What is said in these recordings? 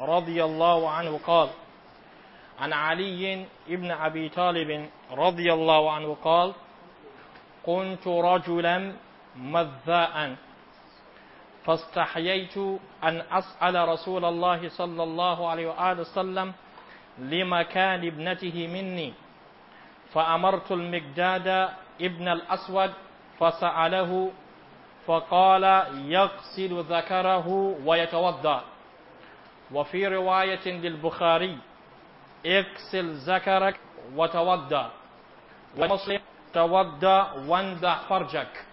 رضي الله عنه قال عن علي بن أبي طالب رضي الله عنه قال كنت رجلا مذاء فاستحييت أن أسأل رسول الله صلى الله عليه وآله وسلم لمكان ابنته مني فأمرت المقداد ابن الأسود فسأله فقال يغسل ذكره ويتوضأ. وفي رواية للبخاري اغسل ذكرك وتوضأ ومسلم توضأ واندع فرجك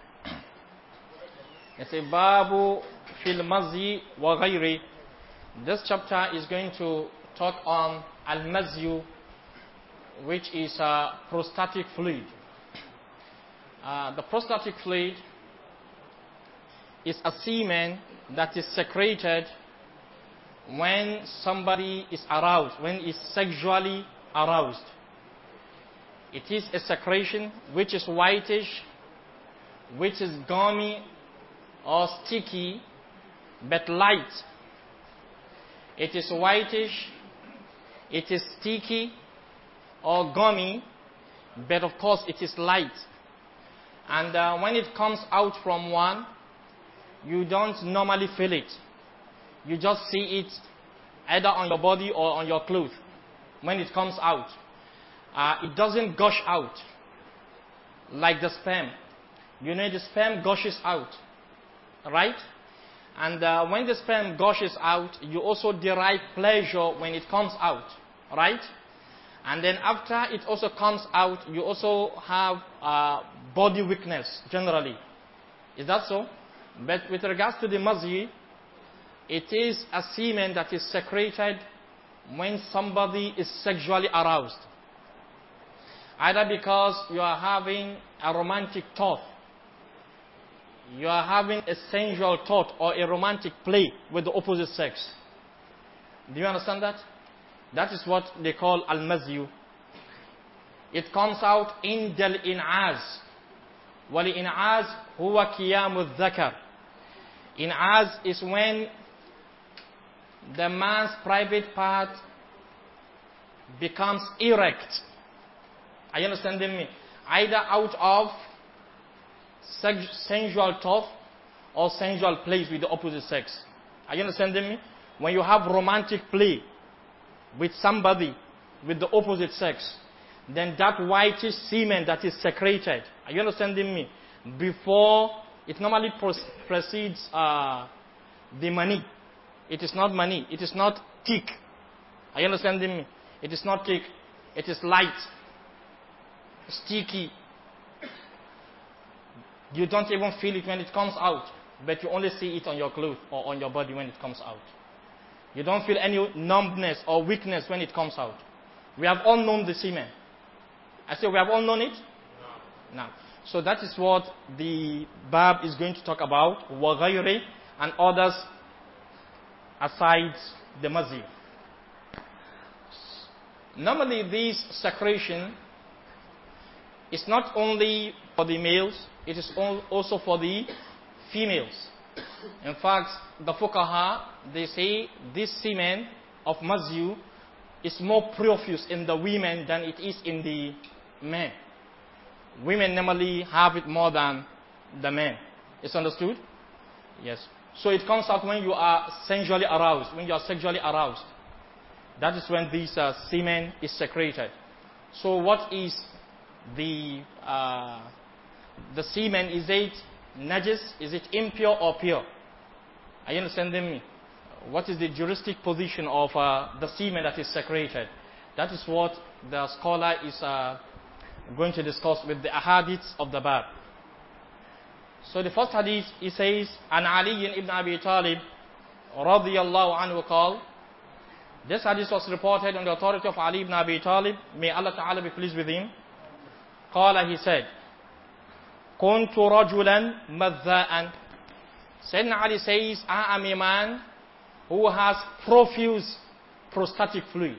It's a babu fil mazi wa ghayri. This chapter is going to talk on al-mazyu, which is a prostatic fluid. Uh, the prostatic fluid is a semen that is secreted when somebody is aroused, when is sexually aroused. It is a secretion which is whitish, which is gummy or sticky but light. It is whitish, it is sticky or gummy, but of course it is light. And uh, when it comes out from one, you don't normally feel it. You just see it either on your body or on your clothes when it comes out. Uh, it doesn't gush out like the sperm. You know, the sperm gushes out, right? And uh, when the sperm gushes out, you also derive pleasure when it comes out, right? And then after it also comes out, you also have uh, body weakness generally. Is that so? But with regards to the mazi, it is a semen that is secreted when somebody is sexually aroused. Either because you are having a romantic thought, you are having a sensual thought or a romantic play with the opposite sex. Do you understand that? That is what they call al-mazyu. It comes out in del in'az. Wal in'az huwa qiyamu dhakar. In'az is when the man's private part becomes erect. Are you understanding me? Either out of sensual thought or sensual plays with the opposite sex. Are you understanding me? When you have romantic play with somebody with the opposite sex, then that whitish semen that is secreted, are you understanding me? Before it normally precedes uh, the money. It is not money. It is not thick. Are you understanding me? It is not thick. It is light, sticky. You don't even feel it when it comes out, but you only see it on your clothes or on your body when it comes out. You don't feel any numbness or weakness when it comes out. We have all known the semen. I say we have all known it? No. Now, so that is what the Bab is going to talk about, وغيره, and others aside the mazi. Normally this secretion is not only for the males, it is also for the females. In fact, the fuqaha, they say this semen of mazyu is more profuse in the women than it is in the men. Women normally have it more than the men. It's understood? Yes. So it comes out when you are sensually aroused, when you are sexually aroused. That is when this uh, semen is secreted. So what is the uh, the semen? Is it najis? Is it impure or pure? Are you understanding me? What is the juristic position of uh, the semen that is secreted? That is what the scholar is uh, going to discuss with the ahadiths of the Bab. So the first hadith, he says, An Ali ibn Abi Talib, radiyallahu anhu قال, This hadith was reported on the authority of Ali ibn Abi Talib. May Allah Ta'ala be pleased with him. قال, he said, كنت رجلا مذاء. Sayyidina Ali says, I am a man who has profuse prostatic fluid.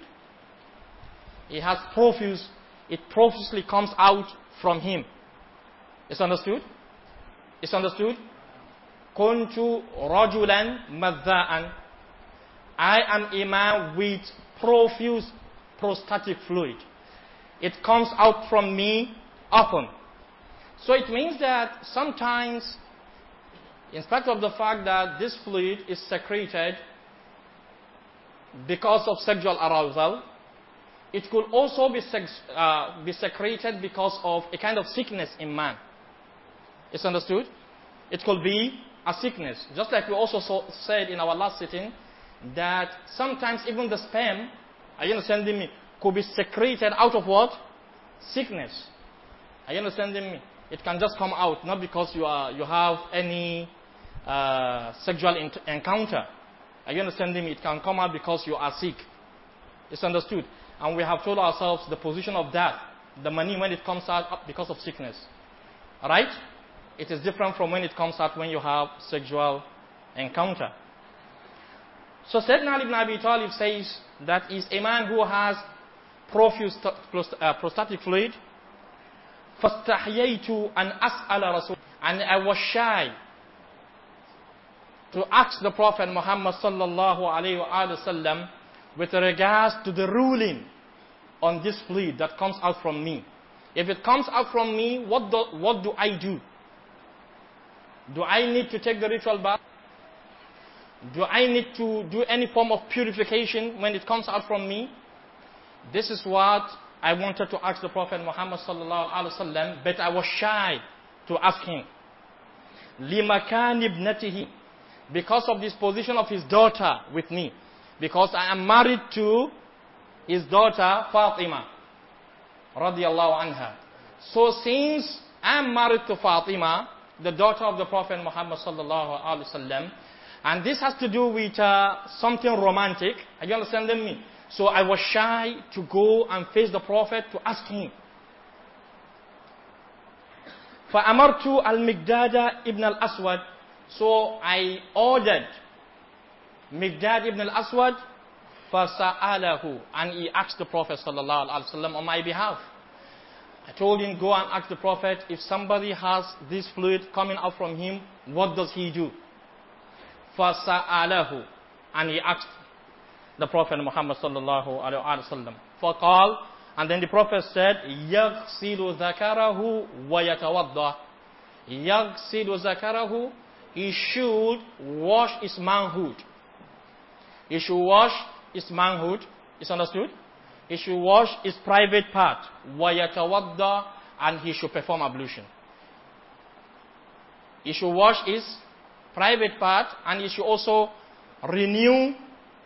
He has profuse, it profusely comes out from him. Is understood? Is understood? Kuntu rajulan madda'an. I am a man with profuse prostatic fluid. It comes out from me often. So it means that sometimes, in spite of the fact that this fluid is secreted because of sexual arousal, it could also be, uh, be secreted because of a kind of sickness in man. It's understood? It could be a sickness. Just like we also saw, said in our last sitting, that sometimes even the sperm, are you understanding me, could be secreted out of what? Sickness. Are you understanding me? It can just come out, not because you, are, you have any uh, sexual encounter. Are you understanding me? It can come out because you are sick. It's understood. And we have told ourselves the position of that, the money when it comes out because of sickness. Alright? It is different from when it comes out when you have sexual encounter. So Sayyidina ibn Abi Talib says that is a man who has profuse uh, prostatic fluid. فَاسْتَحْيَيْتُ أَنْ أَسْأَلَ رَسُولِ And I was shy to ask the Prophet Muhammad sallallahu alayhi wa sallam with regards to the ruling on this fluid that comes out from me. If it comes out from me, what do, what do I do? Do I need to take the ritual bath? Do I need to do any form of purification when it comes out from me? This is what I wanted to ask the Prophet Muhammad sallallahu alaihi wasallam, but I was shy to ask him. Limakan ibnatihi, because of this position of his daughter with me, because I am married to his daughter Fatima, radiyallahu anha. So since I am married to Fatima, the daughter of the Prophet Muhammad sallallahu alaihi wasallam, and this has to do with uh, something romantic. Are you understanding me? So I was shy to go and face the Prophet to ask him. فأمرت المقداد ibn al-Aswad so I ordered Migdad ibn al-Aswad فَسَأَلَهُ and he asked the Prophet sallallahu alaihi wasallam on my behalf. I told him, go and ask the Prophet, if somebody has this fluid coming out from him, what does he do? فَسَأَلَهُ And he asked the Prophet Muhammad sallallahu alayhi wa sallam. فَقال And then the Prophet said, يَغْسِلُ ذَكَرَهُ وَيَتَوَضَّى يَغْسِلُ ذَكَرَهُ He should wash his manhood. He should wash his manhood. Is understood? He should wash his private part. وَيَتَوَضَّى And he should perform ablution. He should wash his private part and you should also renew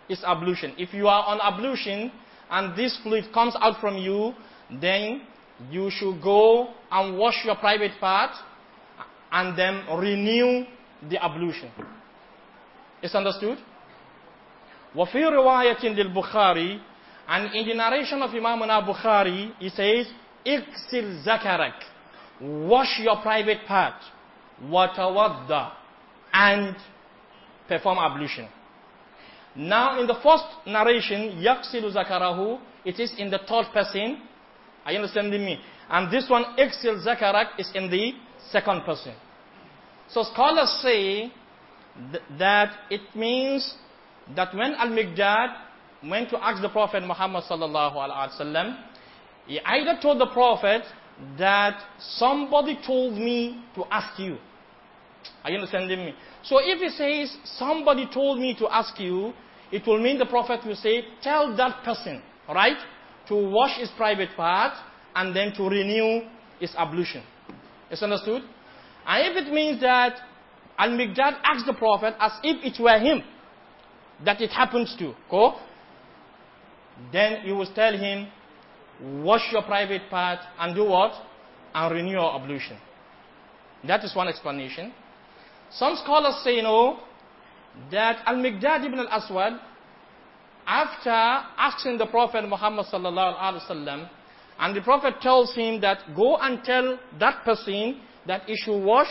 his ablution. If you are on ablution and this fluid comes out from you, then you should go and wash your private part and then renew the ablution. It's understood? وفي رواية للبخاري and in the narration of Imam al-Bukhari, he says, Iksil zakarak, wash your private part, watawadda, and perform ablution. Now in the first narration, yaksilu zakarahu, it is in the third person. Are you understanding me? And this one, iksil zakarak, is in the second person. So scholars say th that it means that when Al-Miqdad went to ask the Prophet Muhammad sallallahu alaihi wasallam, he either told the Prophet that somebody told me to ask you. Are you understanding me? So if he says, somebody told me to ask you, it will mean the Prophet will say, tell that person, right, to wash his private part and then to renew his ablution. Is understood? And if it means that Al-Miqdad asked the Prophet as if it were him that it happens to, go, then you will tell him, wash your private part and do what? And renew your ablution. That is one explanation. Some scholars say no, that Al-Miqdad ibn al-Aswad, after asking the Prophet Muhammad sallallahu alaihi wasallam, and the Prophet tells him that go and tell that person that he should wash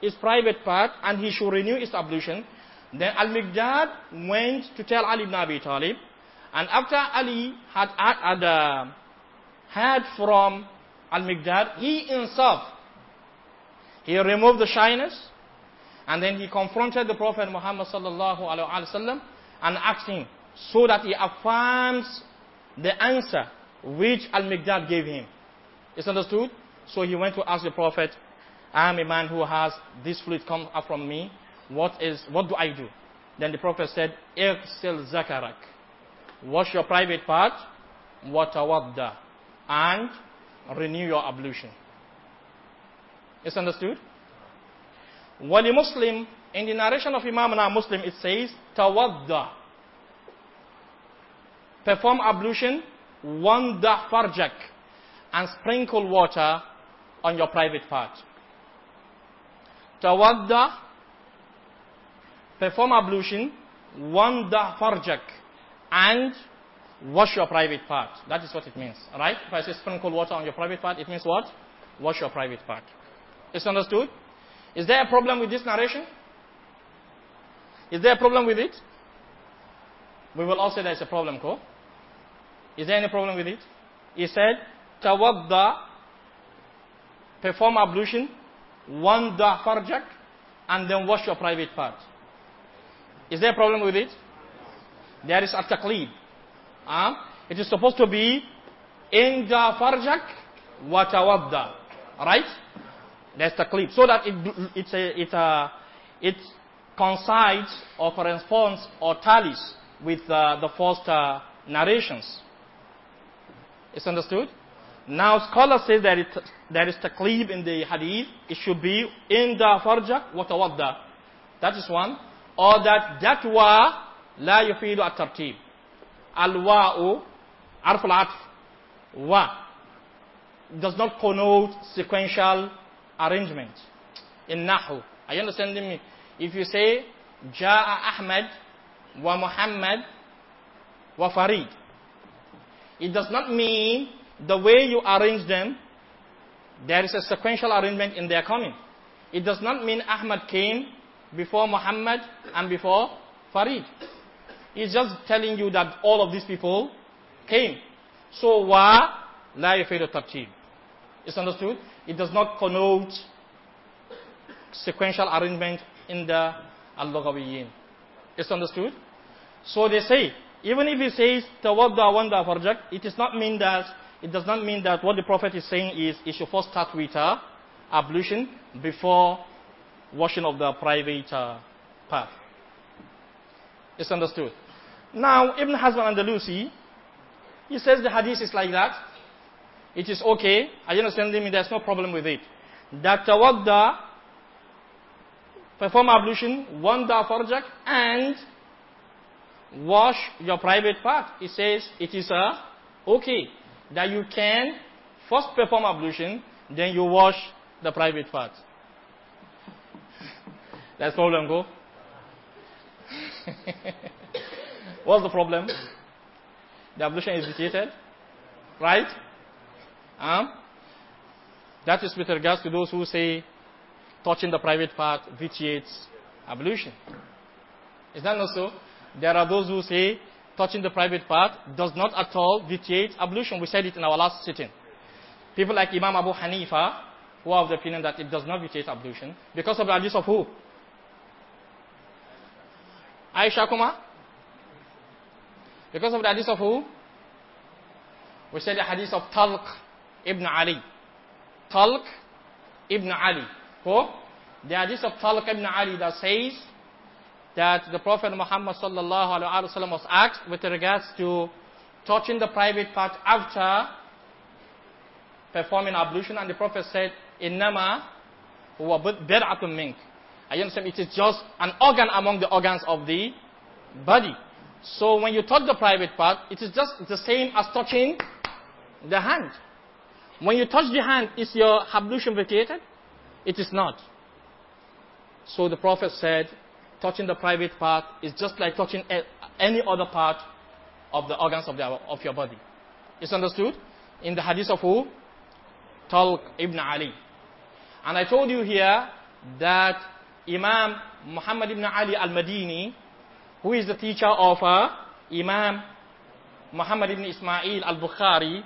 his private part and he should renew his ablution. Then Al-Miqdad went to tell Ali ibn Abi Talib, and after Ali had, had uh, heard from Al-Miqdad, he himself, he removed the shyness, and then he confronted the Prophet Muhammad sallallahu alaihi wasallam, and asked him so that he affirms the answer which Al-Miqdad gave him. It's understood? So he went to ask the Prophet, I am a man who has this fluid come up from me. What is, what do I do? Then the Prophet said, Ighsil zakarak. Wash your private part, watawadda, and renew your ablution. It's understood? Wali Muslim, in the narration of Imam na Muslim, it says, tawadda. Perform ablution, wanda farjak, and sprinkle water on your private part. Tawadda, perform ablution, wanda farjak, and wash your private part. That is what it means. Right? If I say sprinkle water on your private part, it means what? Wash your private part. It's understood? Is there a problem with this narration? Is there a problem with it? We will all say there's a problem, Ko. Is there any problem with it? He said, Tawadda, perform ablution, wanda farjak, and then wash your private part. Is there a problem with it? There is a taqlib. Uh, it is supposed to be inda farjak wa tawadda. Right? That's clip. So that it, it's a, it, uh, it coincides or corresponds or tallies with uh, the first uh, narrations. It's understood? Now scholars say that it, there is taqlib in the hadith. It should be in the farja wa tawadda. That is one. Or that that wa la yufidu at-tartib. Al-wa'u arf al-atf. Wa does not connote sequential arrangement in Nahu. Are you understanding me? If you say, Ja'a Ahmad wa Muhammad wa Farid, it does not mean the way you arrange them, there is a sequential arrangement in their coming. It does not mean Ahmad came before Muhammad and before Farid. It's just telling you that all of these people came. So wa la yafidu tartib. It's understood? It does not connote sequential arrangement in the al-lughawiyin. It's understood? So they say, even if he says tawadda wanda farjak, it does not mean that it does not mean that what the Prophet is saying is it should first start with uh, ablution before washing of the private uh, part. It's understood. Now, Ibn Hazm Lucy, he says the hadith is like that. It is okay. I understand me? There's no problem with it. That tawadda, perform ablution, wanda farjak, and wash your private part. He says it is uh, okay that you can first perform ablution, then you wash the private part. That's problem, go. What's the problem? The ablution is vitiated, right? Um, that is with regards to those who say touching the private part vitiates ablution. Is that not so? There are those who say touching the private part does not at all vitiate ablution. We said it in our last sitting. People like Imam Abu Hanifa, who have the opinion that it does not vitiate ablution, because of the hadith of who? Aisha Kuma? Because of the hadith of who? We said the hadith of Talq ibn Ali. Talq ibn Ali. Who? The hadith of Talq ibn Ali that says that the Prophet Muhammad sallallahu alaihi wasallam was asked with regards to touching the private part after performing ablution and the Prophet said, Innama huwa bid'atun mink. I understand it is just an organ among the organs of the body. So when you touch the private part, it is just the same as touching the hand. When you touch the hand, is your ablution vacated? It is not. So the Prophet said, touching the private part is just like touching any other part of the organs of, the, of your body. It's understood? In the hadith of who? Talq ibn Ali. And I told you here that Imam Muhammad ibn Ali al-Madini, who is the teacher of uh, Imam Muhammad ibn Ismail al-Bukhari,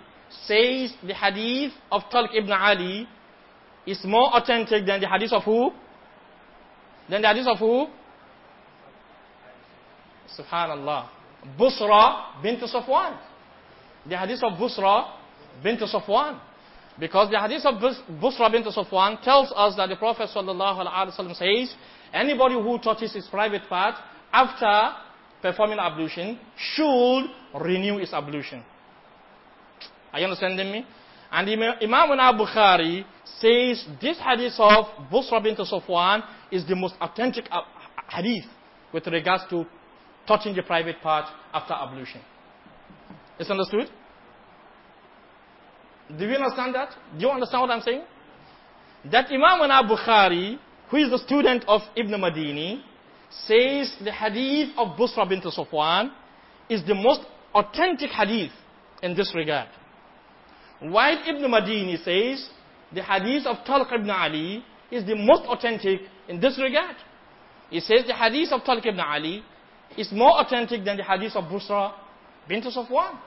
says the hadith of Talq ibn Ali is more authentic than the hadith of who? Than the hadith of who? Subhanallah. Busra bint Safwan. The hadith of Busra bint Safwan. Because the hadith of Busra bint Safwan tells us that the Prophet sallallahu alaihi wasallam says, anybody who touches his private part after performing ablution should renew his ablution. Are you understanding me? And Imam al-Bukhari says this hadith of Busra bint Safwan is the most authentic hadith with regards to touching the private part after ablution. Is understood? Do you understand that? Do you understand what I'm saying? That Imam al-Bukhari, who is the student of Ibn Madini, says the hadith of Busra bint Safwan is the most authentic hadith in this regard. While Ibn Madini says the hadith of Talq ibn Ali is the most authentic in this regard. He says the hadith of Talq ibn Ali is more authentic than the hadith of Busra bint Safwan.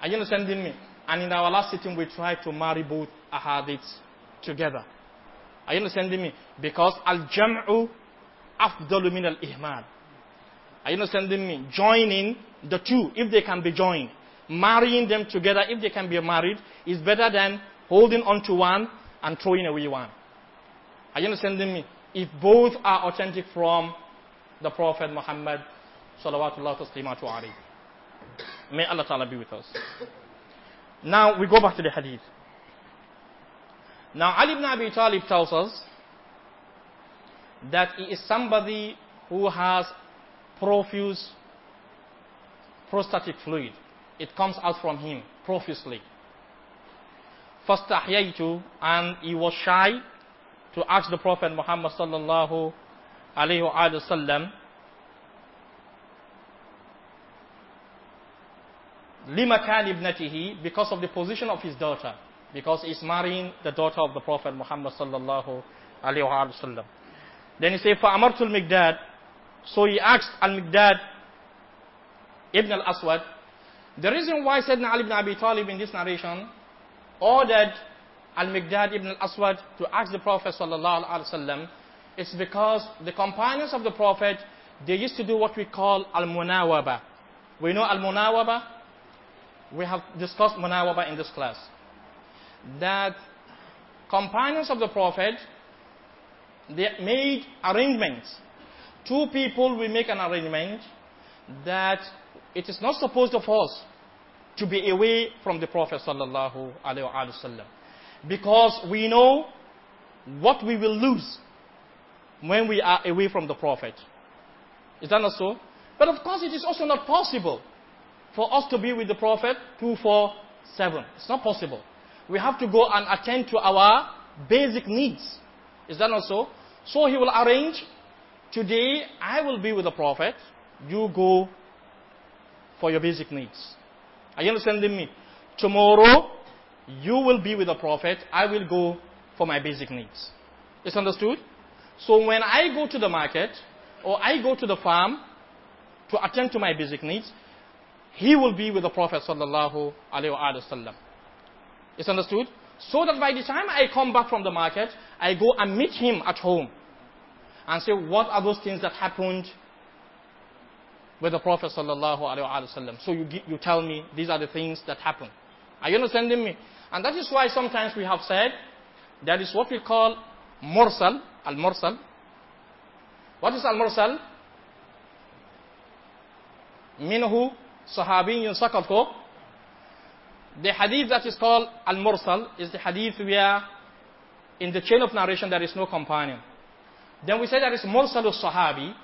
Are you understanding me? And in our last sitting, we tried to marry both ahadiths together. Are you understanding me? Because al-jam'u afdalu min al-ihmal. Are you understanding me? Joining the two, if they can be joined. Marrying them together, if they can be married, is better than holding on to one and throwing away one. Are you understanding me? If both are authentic from the Prophet Muhammad salawatullah alayhi. May Allah Ta'ala be with us. Now we go back to the hadith. Now Ali ibn Abi Talib tells us that he is somebody who has profuse prostatic fluid. It comes out from him profusely. فاستحييت and he was shy to ask the Prophet Muhammad sallallahu alayhi wa sallam limakan ibnatihi because of the position of his daughter because he's marrying the daughter of the Prophet Muhammad sallallahu alayhi wa sallam. Then he said, فَأَمَرْتُ الْمِقْدَادِ So he asked Al-Miqdad Ibn al-Aswad. The reason why Sayyidina Ali ibn Abi Talib in this narration ordered Al-Miqdad Ibn al-Aswad to ask the Prophet sallallahu alayhi wa sallam is because the companions of the Prophet, they used to do what we call Al-Munawaba. We know Al-Munawaba? We have discussed Munawaba in this class. That companions of the Prophet, they made arrangements. Two people will make an arrangement that it is not supposed of us to be away from the Prophet sallallahu alaihi wasallam because we know what we will lose when we are away from the Prophet. Is that not so? But of course, it is also not possible for us to be with the Prophet 247. It's not possible. We have to go and attend to our basic needs. Is that not so? So he will arrange, today I will be with the Prophet, you go for your basic needs. Are you understanding me? Tomorrow, you will be with the Prophet, I will go for my basic needs. It's understood? So when I go to the market, or I go to the farm to attend to my basic needs, he will be with the Prophet sallallahu alaihi wasallam. It's understood? So that by the time I come back from the market, I go and meet him at home and say, what are those things that happened with the Prophet sallallahu alaihi wasallam? So you, you tell me these are the things that happened. Are you understanding me? And that is why sometimes we have said that is what we call mursal, al-mursal. What is al-mursal? Minhu sahabiyyun sakat The hadith that is called al-mursal is the hadith where in the chain of narration there is no companion. Then we say there is mursal al-Sahabi.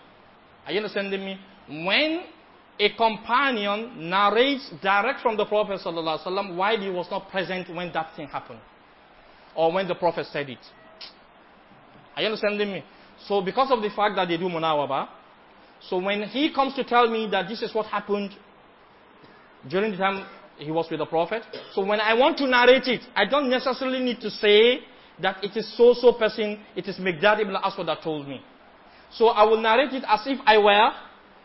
Are you understanding me? When a companion narrates direct from the Prophet ﷺ while he was not present when that thing happened. Or when the Prophet said it. Are you understanding me? So because of the fact that they do munawaba, so when he comes to tell me that this is what happened during the time he was with the Prophet, so when I want to narrate it, I don't necessarily need to say that it is so-so person, it is Miqdad ibn Aswad that told me. So I will narrate it as if I were,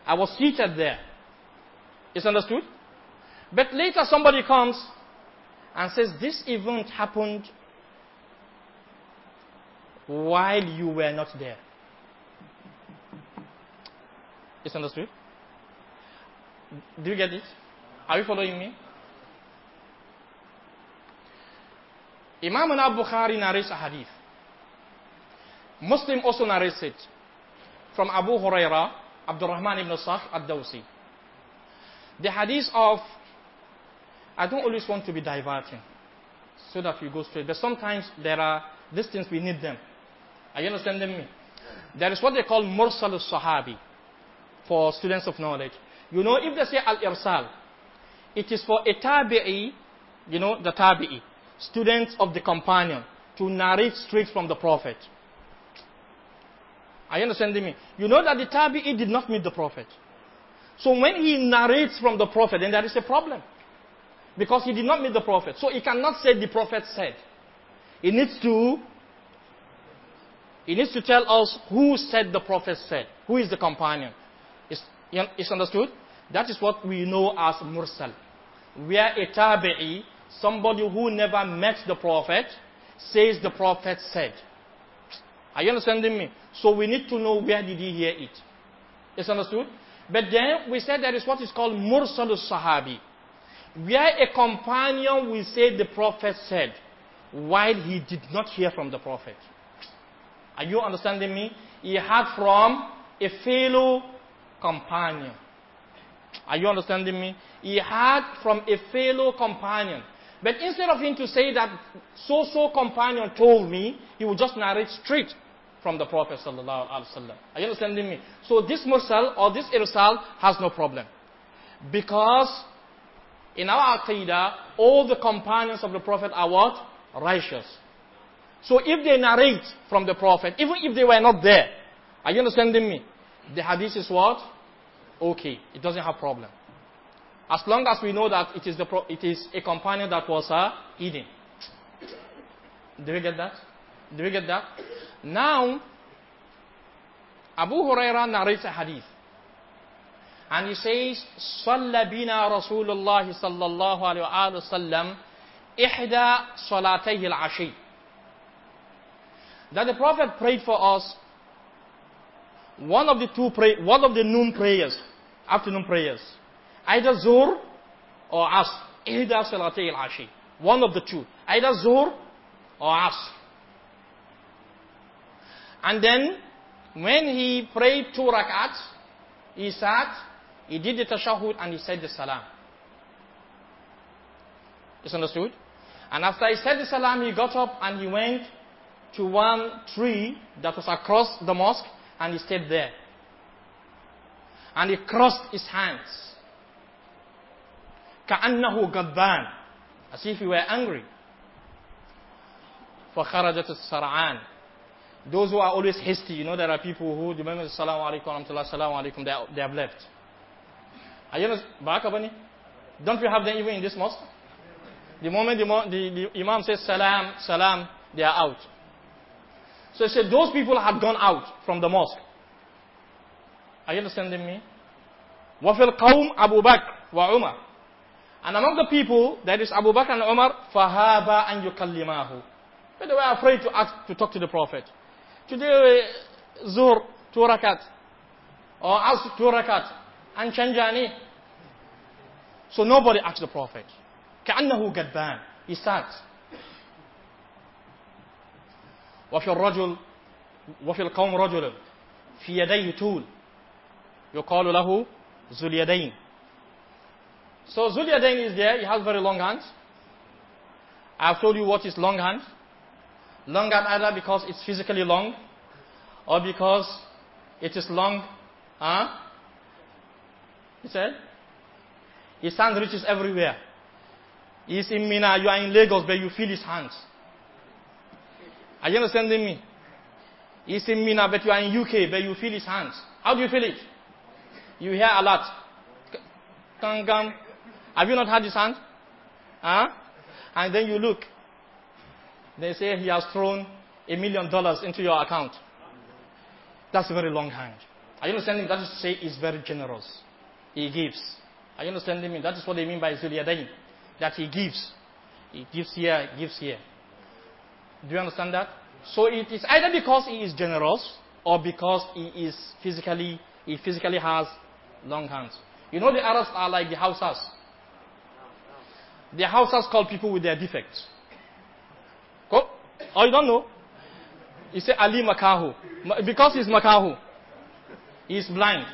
I was seated there. Is understood? But later somebody comes and says, this event happened while you were not there. It's understood? Do you get it? Are you following me? Imam al-Bukhari narrates a hadith. Muslim also narrates it from Abu Huraira, Abdurrahman ibn Sakhr ad-Dawsi. The hadith of, I don't always want to be diverting so that we go straight, but sometimes there are these things we need them. Are you understanding me? There is what they call mursal al-sahabi for students of knowledge. You know, if they say al-irsal, it is for a tabi'i, you know, the tabi'i, students of the companion, to narrate straight from the Prophet. Are you understanding me? You know that the tabi'i did not meet the Prophet. So when he narrates from the Prophet, then there is a problem. Because he did not meet the Prophet. So he cannot say the Prophet said. He needs to he needs to tell us who said the Prophet said. Who is the companion. Is, understood? That is what we know as mursal. Where a tabi'i, somebody who never met the Prophet, says the Prophet said. Are you understanding me? So we need to know where did he hear it. it. Is understood? But then we said there is what is called mursal sahabi. Where a companion will say the Prophet said, while he did not hear from the Prophet. Are you understanding me? He heard from a fellow companion. Are you understanding me? He heard from a fellow companion. But instead of him to say that so-so companion told me, he would just narrate straight from the Prophet sallallahu alaihi wasallam. Are you understanding me? So this mursal or this irsal has no problem. Because in our aqidah, all the companions of the Prophet are what? Righteous. So if they narrate from the Prophet, even if they were not there, are you understanding me? The hadith is what? Okay. It doesn't have problem. As long as we know that it is, the it is a companion that was uh, eating. Do you get that? Do you get that? Now, Abu Huraira narrates a hadith. And he says, صلى بنا رسول الله صلى الله عليه وسلم إحدى صلاتيه العشي that the Prophet prayed for us one of the two pray, one of the noon prayers, afternoon prayers, either Zuhr or Asr. Ihda Salatay al-Ashi. One of the two. Either Zuhr or Asr. And then, when he prayed two rak'ats, he sat, he did the tashahud and he said the salam. Is understood? And after he said the salam, he got up and he went to one tree that was across the mosque and he stayed there. And he crossed his hands. كأنه غضبان as if he were angry. فخرجت السرعان those who are always hasty, you know, there are people who, remember, Salaam alaikum, rahmatullah, Salaam alaikum, they, they have left. Are you Bani? Don't we have them even in this mosque? The moment the, the, the Imam says Salam, Salam, they are out. So he said, those people had gone out from the mosque. Are you understanding me? وَفِي الْقَوْمِ Abu Bakr wa Umar. And among the people, that is Abu Bakr and Umar, Fahaba and Yukalimahu. But they were afraid to ask, to talk to the Prophet. Today, Zuhr, two rakat. Or Asr two rakat. And Chanjani. So nobody asked the Prophet. كَأَنَّهُ قَدْبَان He sat. وفي الرجل وفي القوم رجل في يديه تول يقال له ذو اليدين so Zul Yadain is there, he has very long hands. I've told you what is long hand. Long hand either because it's physically long or because it is long. Huh? He said, his hand reaches everywhere. He's in Mina, you are in Lagos, but you feel his hands. Are you understanding me? He's in Mina, but you are in UK, but you feel his hands. How do you feel it? You hear a lot. Kangam. Have you not had his hand? Huh? And then you look. They say he has thrown a million dollars into your account. That's a very long hand. Are you understanding? That is to say he's very generous. He gives. Are you understanding me? That is what they mean by Zuliyadain. That he gives. He gives here, he gives here. Do you understand that? So it is either because he is generous or because he is physically he physically has long hands. You know the Arabs are like the Hausas. The Hausas call people with their defects. Go. Oh, you don't know? He say Ali Makahu. Because he's Makahu. He's blind.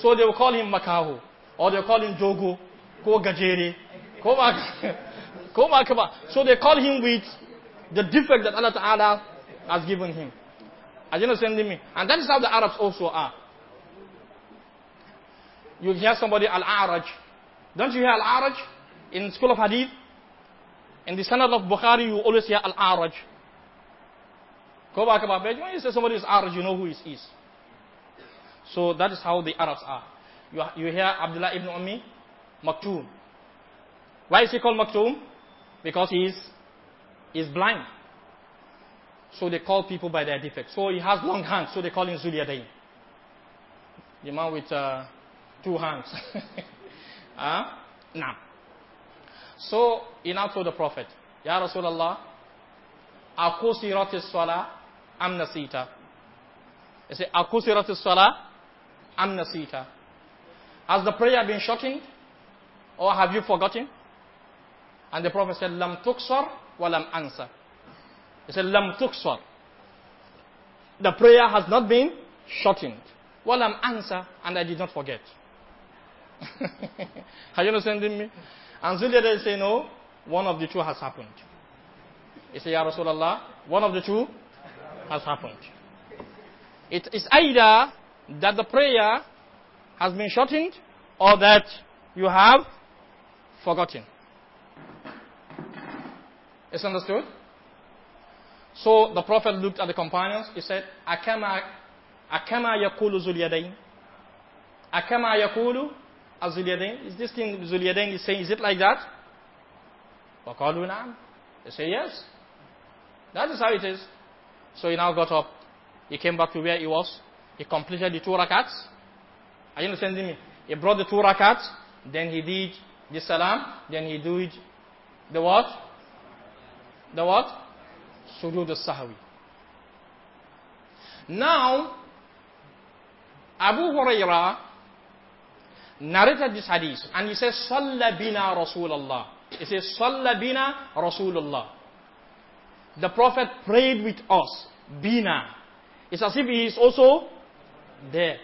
So they will call him Makahu. Or they will call him Jogo. Ko Gajere. Ko Ko So they call him with the defect that Allah Ta'ala has given him. Are you understanding me? And that is how the Arabs also are. You hear somebody Al-A'raj. Don't you hear Al-A'raj in school of Hadith? In the Sanad of Bukhari, you always hear Al-A'raj. Go back about When you say somebody is A'raj, you know who he is. So that is how the Arabs are. You, you hear Abdullah ibn Ummi Maktoum. Why is he called Maktoum? Because he is, he is blind. So they call people by their defect. So he has long hands, so they call him Zuliyadain. The man with uh, two hands. huh? Now. So he now told the Prophet, Ya Rasulullah, Akusirat as-salah am nasita. He said, Akusirat as-salah am nasita. Has the prayer been shortened? Or have you forgotten? And the Prophet said, Lam tuksar wa lam answer. He said, Lam tuksar. The prayer has not been shortened. Wa lam answer, and I did not forget. Are you understanding me? And Zuliyah say, no, one of the two has happened. He said, Ya Rasulullah, one of the two has happened. It is either that the prayer has been shortened or that you have forgotten. It's understood? So the Prophet looked at the companions. He said, Akama, akama yakulu zulyadain. Akama yakulu azuliyadain. Is this thing zulyadain is saying, is it like that? وقالوا نعم. They say yes. That is how it is. So he now got up. He came back to where he was. He completed the two rakats. Are you understanding me? He brought the two rakats. Then he did the salam. Then he did the what? The what? Sujood al-sahwi. Now, Abu Hurairah narrated this hadith and he says, Salla bina Rasulullah. He says, Salla bina Rasulullah. The Prophet prayed with us. Bina. It's as if he is also there.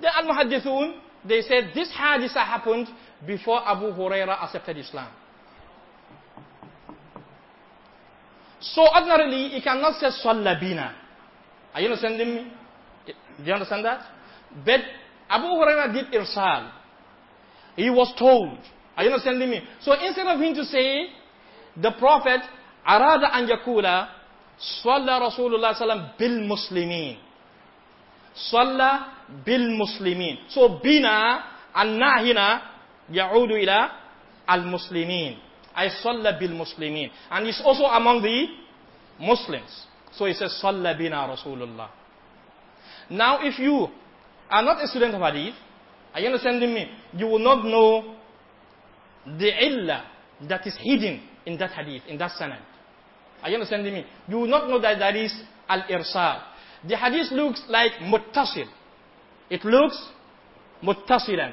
The Al-Muhaddithun, they said this hadith happened before Abu Huraira accepted Islam. So ordinarily, you cannot say Sallabina. Are you understanding me? Do you understand that? But Abu Huraira did irsal. He was told. Are you understanding me? So instead of him to say, the Prophet, arada an yakula, Salla Rasulullah sallam bil Muslimin. Salla bil Muslimin. So bina and nahina ya'udu ila al. I salla bil Muslimin. And it's also among the Muslims. So he says, Salla bina Rasulullah. Now if you are not a student of hadith, are you understanding me? You will not know the illah that is hidden in that hadith, in that sanad. Are you understanding me? You will not know that that is al-irsal. The hadith looks like muttasil. It looks muttasilan.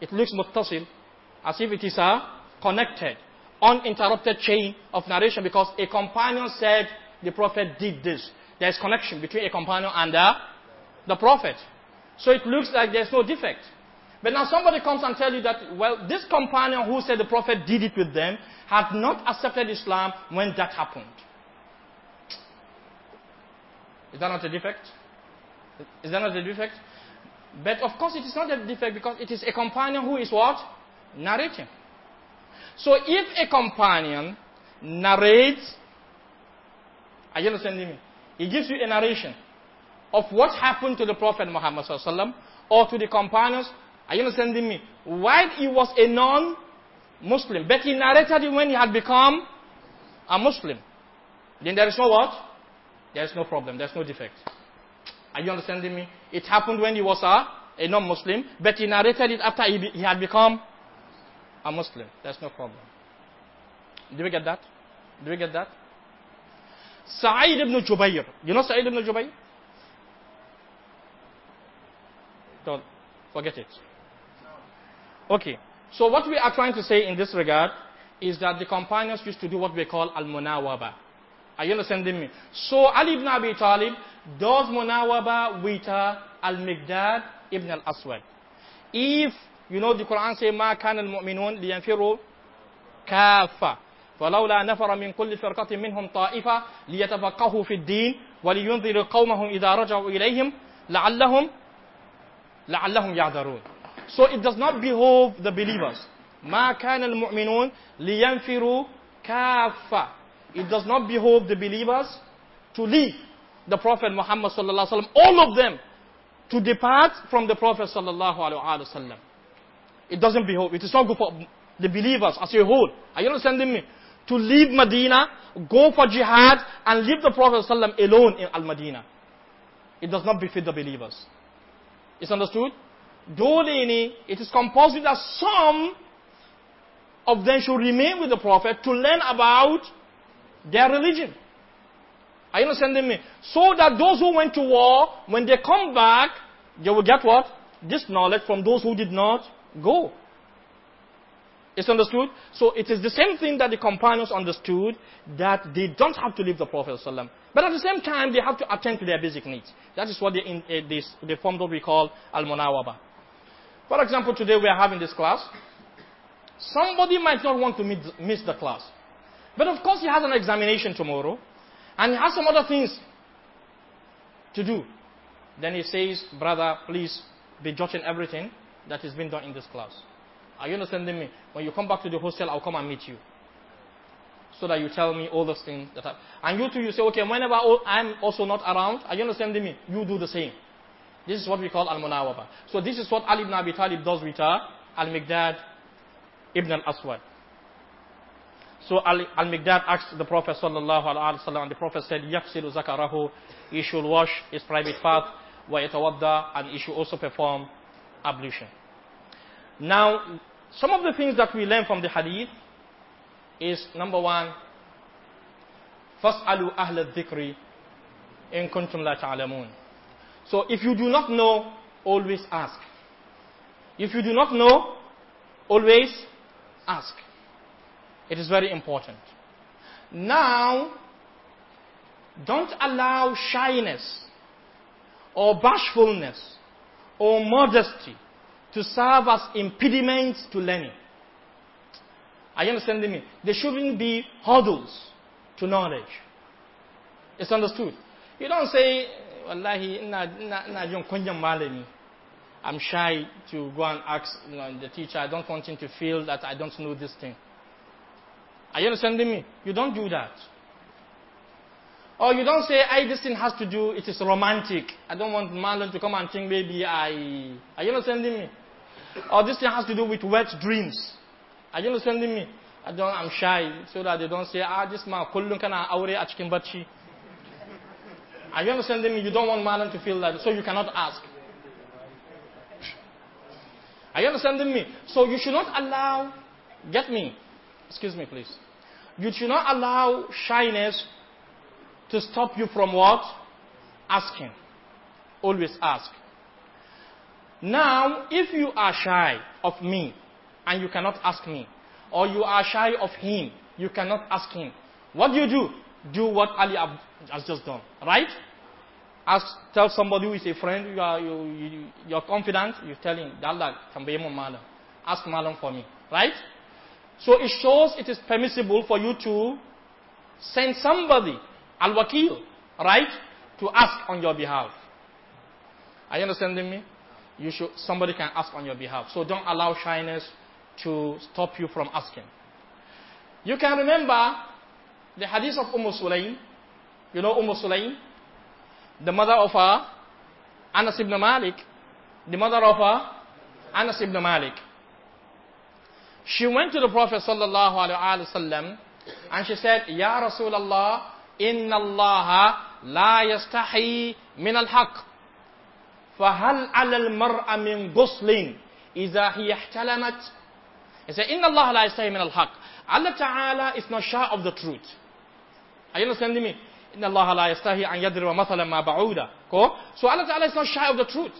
It looks muttasil, as if it is a connected, uninterrupted chain of narration because a companion said the prophet did this. There is connection between a companion and the, the prophet. So it looks like there's no defect. But now somebody comes and tell you that, well, this companion who said the prophet did it with them had not accepted Islam when that happened. Is that not a defect? Is that not a defect? But of course it is not a defect because it is a companion who is what? Narrating. So if a companion narrates, are you understanding me? He gives you a narration of what happened to the Prophet Muhammad or to the companions. Are you understanding me? While he was a non-Muslim, but he narrated it when he had become a Muslim. Then there is no what? There is no problem. There is no defect. Are you understanding me? It happened when he was a, a non-Muslim, but he narrated it after he, he had become a Muslim. That's no problem. Do we get that? Do we get that? Sa'id ibn Jubayr. You know Sa'id ibn Jubayr? after, forget it. Okay. So what we are trying to say in this regard is that the companions used to do what we call al-munawaba. Are you understanding me? So Ali ibn Abi Talib does munawaba with uh, al-Miqdad ibn al-Aswad. If, you know, the Quran say, ما كان المؤمنون لينفروا كافة فلولا نفر من كل فرقة منهم طائفة ليتفقهوا في الدين ولينذروا قومهم إذا رجعوا إليهم لعلهم لعلهم يعذرون So it does not behove the believers. ما كان المؤمنون لينفروا كافة. It does not behove the believers to leave the Prophet Muhammad sallallahu alaihi wasallam, all of them, to depart from the Prophet sallallahu alaihi wasallam. It doesn't behove. It is not good for the believers as a whole. Are you understanding me? To leave Medina, go for jihad, and leave the Prophet sallallahu alone in Al-Madinah. It does not befit the believers. It's understood? Dole it is compulsory that some of them should remain with the Prophet to learn about their religion. Are you understanding me? So that those who went to war, when they come back, they will get what? This knowledge from those who did not go. It's understood? So it is the same thing that the companions understood that they don't have to leave the Prophet ﷺ. But at the same time, they have to attend to their basic needs. That is what they, in, uh, they formed what we call al-munawaba. For example, today we are having this class. Somebody might not want to miss the class. But of course, he has an examination tomorrow, and he has some other things to do. Then he says, Brother, please be judging everything that is being done in this class. Are you understanding me? When you come back to the hostel, I'll come and meet you. So that you tell me all those things that I, and you too, you say, okay, whenever I'm also not around, are you understanding me? You do the same. This is what we call al-munawaba. So this is what Ali ibn Abi Talib does with her, al-Miqdad ibn al-Aswad. So al-Miqdad asked the Prophet sallallahu alaihi wasallam, and the Prophet said, "Yaghsilu zakarahu." He should wash his private part, wa yatawadda, and he should also perform ablution. Now, some of the things that we learn from the hadith is number one, فَاسْأَلُوا أَهْلَ الذِّكْرِ إِن كُنتُمْ لَا تَعْلَمُونَ so if you do not know, always ask. If you do not know, always ask. It is very important. Now, don't allow shyness or bashfulness or modesty to serve as impediments to learning. Are you understanding me? There shouldn't be hurdles to knowledge. It's understood. You don't say, wallahi I'm shy to go and ask you know, the teacher. I don't want him to feel that I don't know this thing. Are you understanding me? You don't do that. Or you don't say, I, this thing has to do, it is romantic. I don't want malam to come and think maybe I, are you understanding me? Or this thing has to do with wet dreams. Are you understanding me? I don't, I'm shy, so that they don't say, ah, this man, kullum kana aure a cikin bacci. Are you understanding me? You don't want malam to feel that, so you cannot ask. Are you understanding me? So you should not allow, get me, excuse me please. You should not allow shyness to stop you from what? Asking. Always ask. Now, if you are shy of me and you cannot ask me, or you are shy of him, you cannot ask him, what do you do? do what Ali has just done. Right? Ask, tell somebody who is a friend, you are, you, you, you're confident, you tell him, Allah, tambayemo malam. Ask malam for me. Right? So it shows it is permissible for you to send somebody, al-wakil, right, to ask on your behalf. Are you understanding me? You should, somebody can ask on your behalf. So don't allow shyness to stop you from asking. You can remember the hadith of Umm Sulaim, you know Umm Sulaim, the mother of uh, Anas ibn Malik, the mother of uh, Anas ibn Malik. She went to the Prophet sallallahu alaihi wasallam and she said, Ya Rasulullah, inna Allah la yastahi min al-haq. فهل على المرأة من غسل إذا هي احتلمت He said, Inna Allah la yastahi min al-haq. Allah Ta'ala is not shy of the truth. Are you understanding me? Inna Allah la yastahi an yadriba mathalan ma ba'uda. So Allah Ta'ala is not shy of the truth.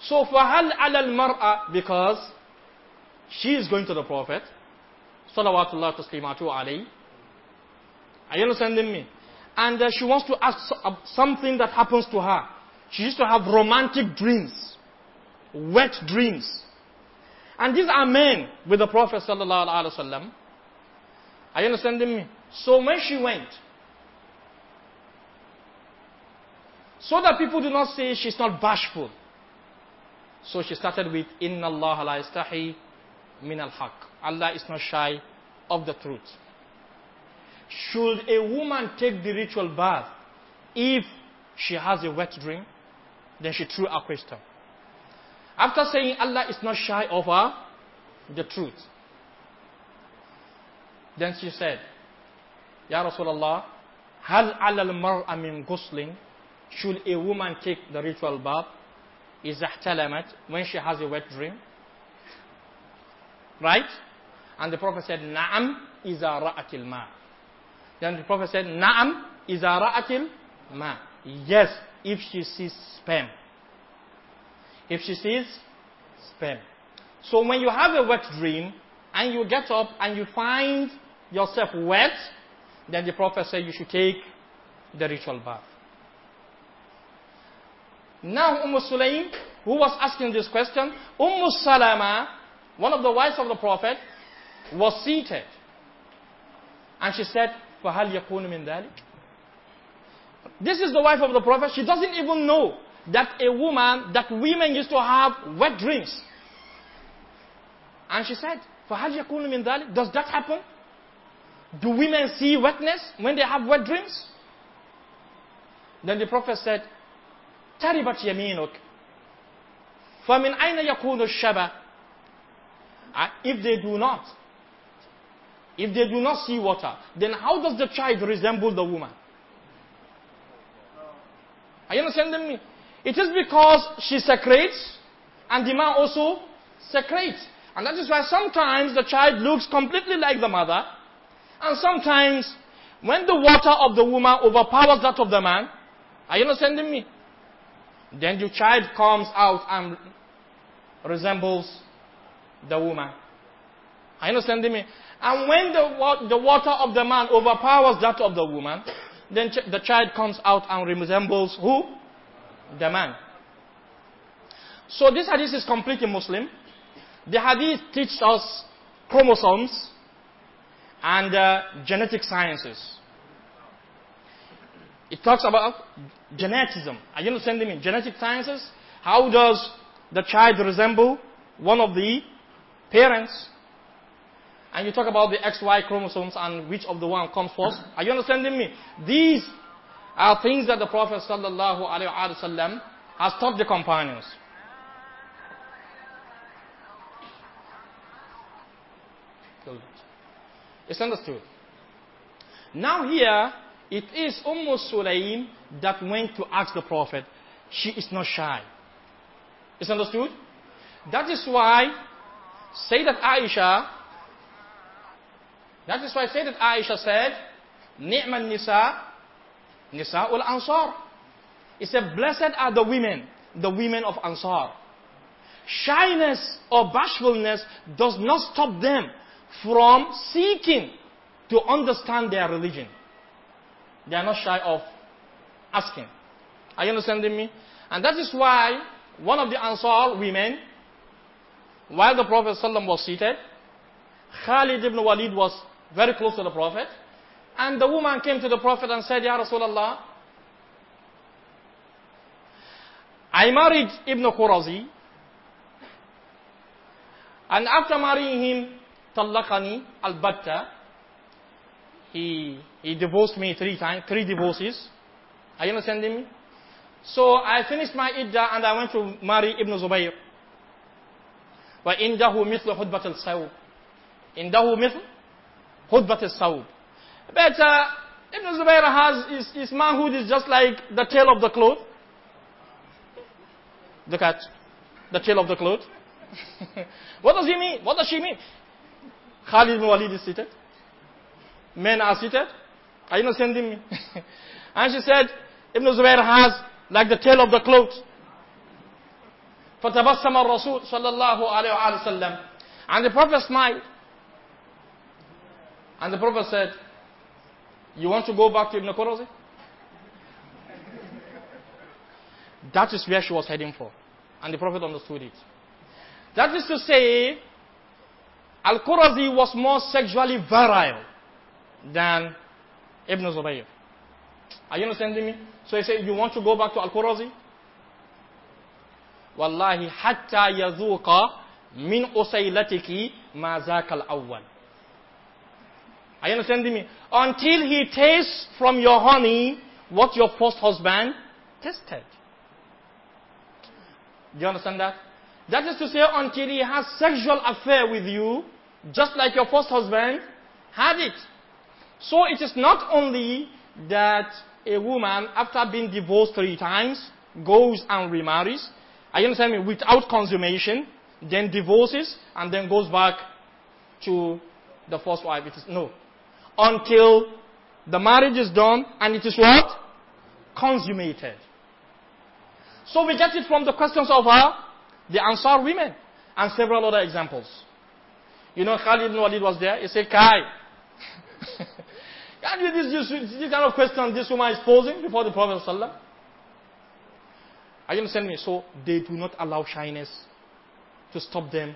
So فَهَلْ عَلَى الْمَرْأَةِ Because she is going to the Prophet. Salawatullah taslimatu alayhi. Are you understanding me? And uh, she wants to ask uh, something that happens to her. She used to have romantic dreams. Wet dreams. And these are men with the Prophet sallallahu alaihi wasallam. Are you understanding me? So when she went, so that people do not say she's not bashful. So she started with Inna Allah la istahi min al haq. Allah is not shy of the truth. Should a woman take the ritual bath if she has a wet dream? Then she threw a question. After saying Allah is not shy of her, the truth. Then she said, Ya Rasulullah, hal alal mar'a min ghuslin? Should a woman take the ritual bath? Is ihtalamat when she has a wet dream? Right? And the Prophet said, Na'am iza ra'atil ma. Then the Prophet said, Na'am iza ra'atil ma. Yes, if she sees sperm. If she sees sperm. So when you have a wet dream and you get up and you find yourself wet, then the Prophet said you should take the ritual bath. Now Umm Sulaim, who was asking this question, Umm Salama, one of the wives of the Prophet, was seated. And she said, فَهَلْ يَكُونُ مِنْ ذَلِكَ This is the wife of the Prophet. She doesn't even know that a woman, that women used to have wet dreams. And she said, فَهَلْ يَكُونُ مِنْ ذَلِكَ Does that happen? Do women see wetness when they have wet dreams? Then the Prophet said, تَرِبَتْ يَمِينُكَ فَمِنْ أَيْنَ يَكُونُ الشَّبَى If they do not, if they do not see water, then how does the child resemble the woman? Are you understanding me? It is because she secretes and the man also secretes. And that is why sometimes the child looks completely like the mother. And sometimes when the water of the woman overpowers that of the man, are you understanding me? Then the child comes out and resembles the woman. Are you understanding me? And when the, the water of the man overpowers that of the woman, then the child comes out and resembles who? The man. So this hadith is completely Muslim. The hadith teaches us chromosomes and uh, genetic sciences. It talks about genetism. Are you understanding me? Genetic sciences. How does the child resemble one of the parents? and you talk about the XY chromosomes and which of the one comes first. Are you understanding me? These are things that the Prophet sallallahu alaihi wasallam has taught the companions. It's understood. Now here, it is Umm Sulaim that went to ask the Prophet. She is not shy. It's understood? That is why Sayyidat Aisha that is why I say that Aisha said, Ni'man nisa, nisa'ul ansar. He said, blessed are the women, the women of Ansar. Shyness or bashfulness does not stop them from seeking to understand their religion. They are not shy of asking. Are you understanding me? And that is why one of the Ansar women, while the Prophet ﷺ was seated, Khalid ibn Walid was very close to the Prophet. And the woman came to the Prophet and said, Ya Rasulallah, I married Ibn Qurazi. And after marrying him, Talakani al-Batta, he, he divorced me three times, three divorces. Are you understanding me? So I finished my idda and I went to marry Ibn Zubayr. وعنده مثل حدبة الصوب عنده مثل حدبة الصوب But uh, Ibn Zubayr has, his, his manhood is just like the tail of the cloth. Look at the tail of the cloth. what does he mean? What does she mean? Khalid ibn Walid is seated. Men are seated. Are you understanding me? and she said, Ibn Zubayr has like the tail of the cloth. فَتَبَسَّمَ الرَّسُولُ صلى الله عليه وسلم And the Prophet smiled. And the Prophet said, you want to go back to Ibn Qurazi? That is where she was heading for. And the Prophet understood it. That is to say, Al-Qurazi was more sexually virile than Ibn Zubayr. Are you understanding me? So he said, you want to go back to Al-Qurazi? Wallahi, hatta yazuqa min usaylatiki ma zaka al-awwal. Are you understanding me? Until he tastes from your honey what your first husband tasted. Do you understand that? That is to say, until he has sexual affair with you, just like your first husband had it. So it is not only that a woman, after being divorced three times, goes and remarries, I understand me, without consummation, then divorces, and then goes back to the first wife. It is no. Until the marriage is done, and it is what? Consummated. So we get it from the questions of her, the Ansar women, and several other examples. You know, Khalid ibn Walid was there. He said, Kai, can you this, this, this kind of question this woman is posing before the Prophet Sallallahu Are you understanding me? So they do not allow shyness to stop them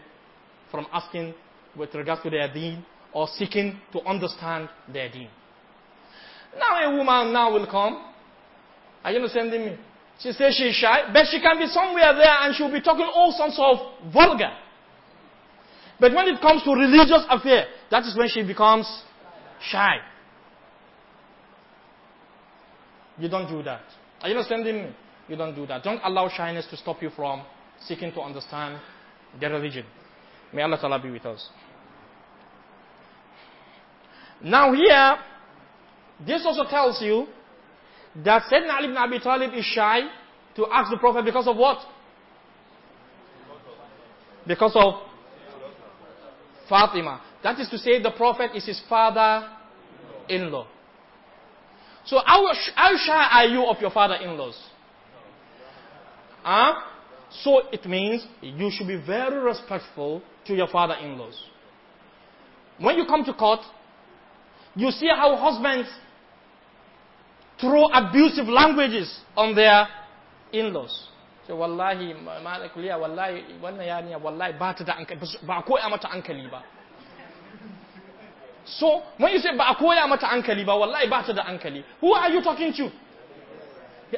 from asking with regards to their deen or seeking to understand their deen. Now a woman now will come. Are you understanding me? She says she's shy, but she can be somewhere there and she'll be talking all sorts of vulgar. But when it comes to religious affair, that is when she becomes shy. You don't do that. Are you understanding me? You don't do that. Don't allow shyness to stop you from seeking to understand their religion. May Allah Ta'ala be with us. Now here, this also tells you that Sayyidina Ali ibn Abi Talib is shy to ask the Prophet because of what? Because of Fatima. That is to say, the Prophet is his father-in-law. So how, how shy are you of your father-in-laws? Huh? So it means you should be very respectful to your father-in-laws. When you come to court, you see how husbands throw abusive languages on their in-laws. So wallahi malakuliya wallahi wannan yarinya wallahi ba ta da hankali ba ba. So when you say ba a koya mata hankali ba wallahi ba. Who are you talking to?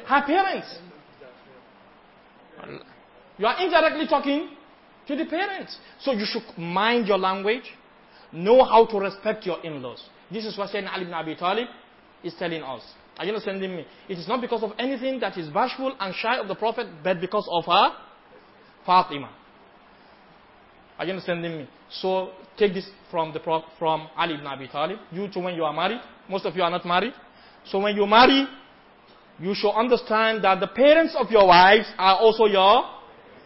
Her parents. You are indirectly talking to the parents. So you should mind your language, know how to respect your in-laws. This is what Sayyidina Ali ibn Abi Talib is telling us. Are you understanding me? It is not because of anything that is bashful and shy of the Prophet, but because of her Fatima. Are you understanding me? So take this from the from Ali ibn Abi Talib. You too, when you are married, most of you are not married. So when you marry, you should understand that the parents of your wives are also your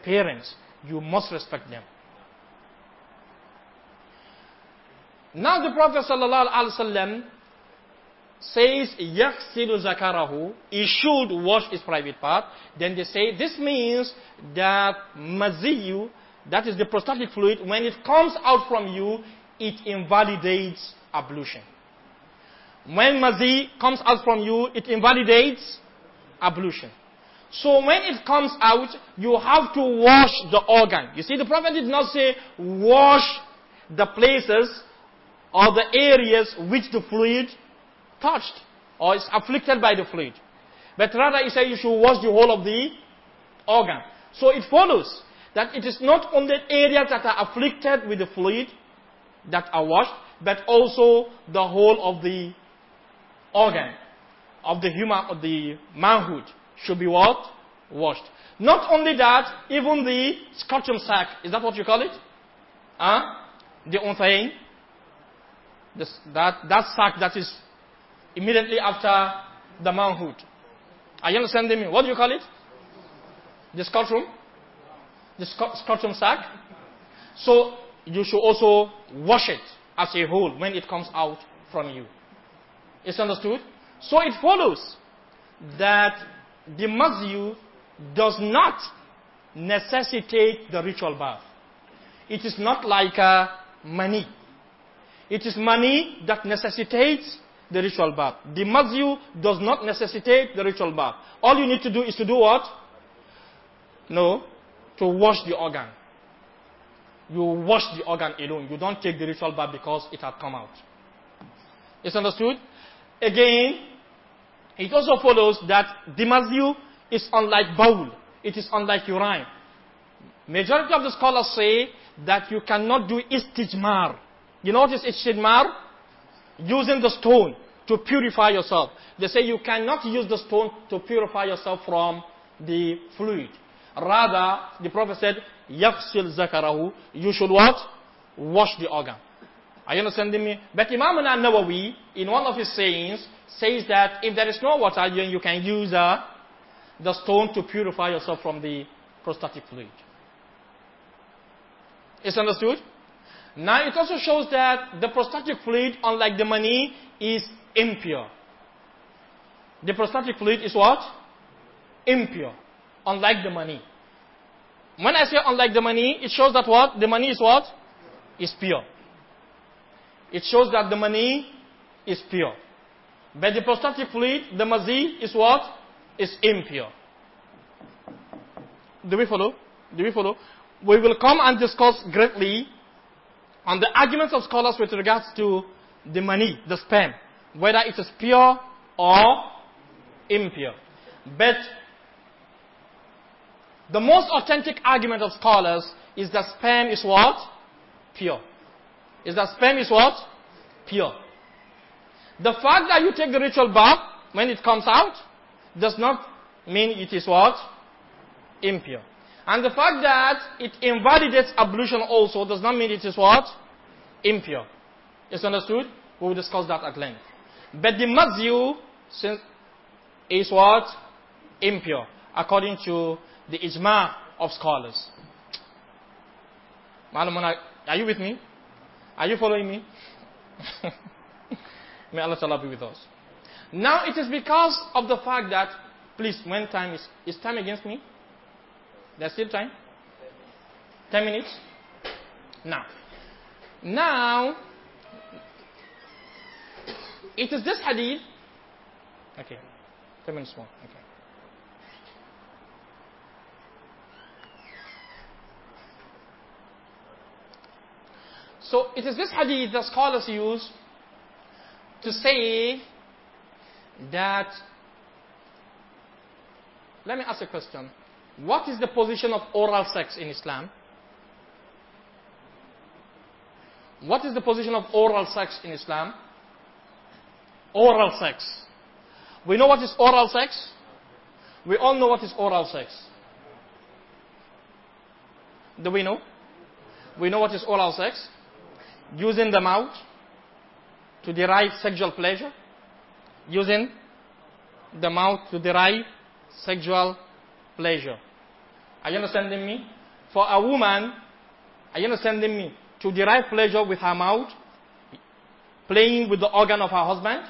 parents. You must respect them. Now the Prophet wasallam says yaghsilu zakarahu, he should wash his private part. Then they say this means that maziyu, that is the prostatic fluid, when it comes out from you, it invalidates ablution. When mazi comes out from you, it invalidates ablution. So when it comes out, you have to wash the organ. You see, the Prophet did not say wash the places or the areas which the fluid touched or is afflicted by the fluid. But rather he said you should wash the whole of the organ. So it follows that it is not only areas that are afflicted with the fluid that are washed, but also the whole of the organ of the human of the manhood should be what? Washed. Not only that, even the scrotum sac, is that what you call it? Huh? The unthayin, that, that sac that is immediately after the manhood. Are you understanding me? What do you call it? The scrotum? The scrotum sack? So you should also wash it as a whole when it comes out from you. It's understood? So it follows that the mazyu does not necessitate the ritual bath. It is not like a mani. It is mani that necessitates the ritual bath. The mazyu does not necessitate the ritual bath. All you need to do is to do what? No, to wash the organ. You wash the organ alone. You don't take the ritual bath because it had come out. Is understood? Again, it also follows that the mazyu is unlike bawl. It is unlike urine. Majority of the scholars say that you cannot do istijmar. You know what is istijmar? Using the stone to purify yourself. They say you cannot use the stone to purify yourself from the fluid. Rather, the Prophet said, يَغْسِلْ zakarahu. You should what? Wash the organ. Are you understanding me? But Imam al-Nawawi, in one of his sayings, says that if there is no water, you can use uh, the stone to purify yourself from the prostatic fluid. Is understood? Now it also shows that the prostatic fluid, unlike the mani, is impure. The prostatic fluid is what? Impure. Unlike the mani. When I say unlike the mani, it shows that what? The mani is what? Is pure. It shows that the mani is pure. But the prostatic fluid, the mazi, is what? Is impure. Do we follow? Do we follow? We will come and discuss greatly on the arguments of scholars with regards to the mani, the sperm, whether it is pure or impure. But the most authentic argument of scholars is that sperm is what? Pure. Is that sperm is what? Pure. The fact that you take the ritual bath when it comes out does not mean it is what? Impure. And the fact that it invalidates ablution also does not mean it is what? Impure. Is understood? We will discuss that at length. But the mazyu is what? Impure. According to the ijma of scholars. Are you with me? Are you following me? May Allah Ta'ala be with us. Now it is because of the fact that, please, when time is, is time against me? There's still time? 10 minutes? Now. Now, it is this hadith. Okay. 10 minutes more. Okay. So it is this hadith that scholars use to say that, let me ask a question. What is the position of oral sex in Islam? What is the position of oral sex in Islam? Oral sex. We know what is oral sex? We all know what is oral sex. Do we know? We know what is oral sex? Using the mouth to derive sexual pleasure. Using the mouth to derive sexual pleasure. Are you understanding me? For a woman, are you understanding me? To derive pleasure with her mouth, playing with the organ of her husband,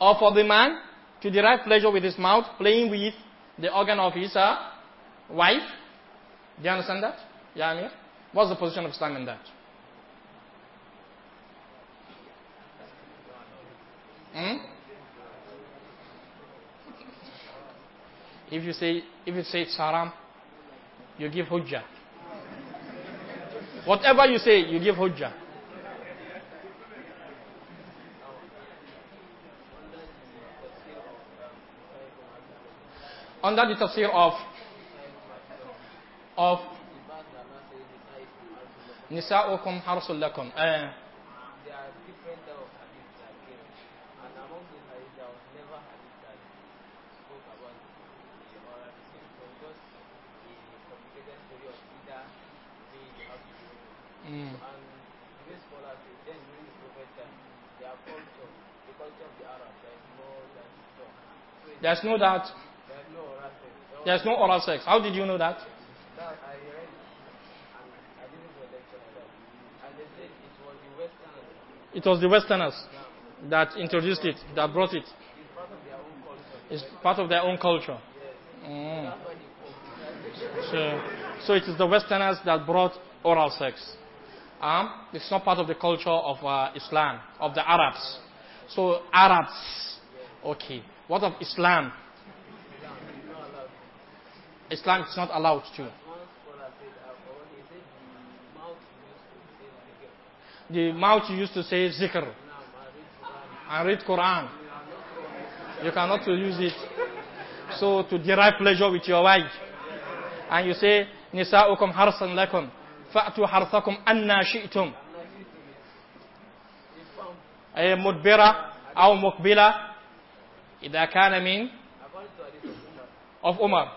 or for the man to derive pleasure with his mouth, playing with the organ of his uh, wife. Do you understand that? Yeah, Amir? What's the position of Islam in that? Hmm? If you say if you say it's haram, you give hujjah. Whatever you say, you give hujjah. Under the tafsir of of Nisa'ukum harsul lakum. Uh, Mm. And the scholars then during the prophet time, their culture, the culture of the Arabs, there is no that so There's no that. There's no oral sex. There's no oral sex. How did you know that? That I read, and I didn't go lecture on that. And they said it was the Westerners. It was the Westerners yeah. that introduced it, that brought it. It's part of their own culture. It's part of their own culture. Yes. Mm. So, so it is the Westerners that brought oral sex. Um, it's not part of the culture of uh, Islam, of the Arabs. So Arabs, okay. What of Islam? Islam is not allowed to. The mouth used to say zikr and read Quran. You cannot use it. So to derive pleasure with your wife. And you say, Nisa'ukum harsan lakum. فأتوا حرثكم أنا شئتم أي مدبرة أو مقبلة إذا كان من of Umar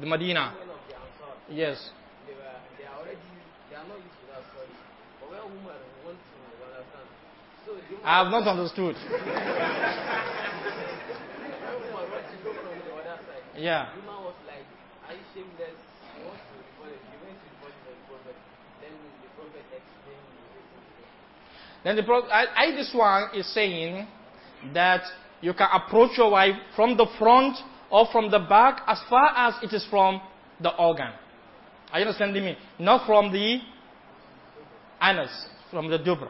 the Medina yes I have not understood yeah Umar was like are shameless Then the prophet, I, I, this one is saying that you can approach your wife from the front or from the back as far as it is from the organ. Are you understanding me? Not from the anus, from the dubra.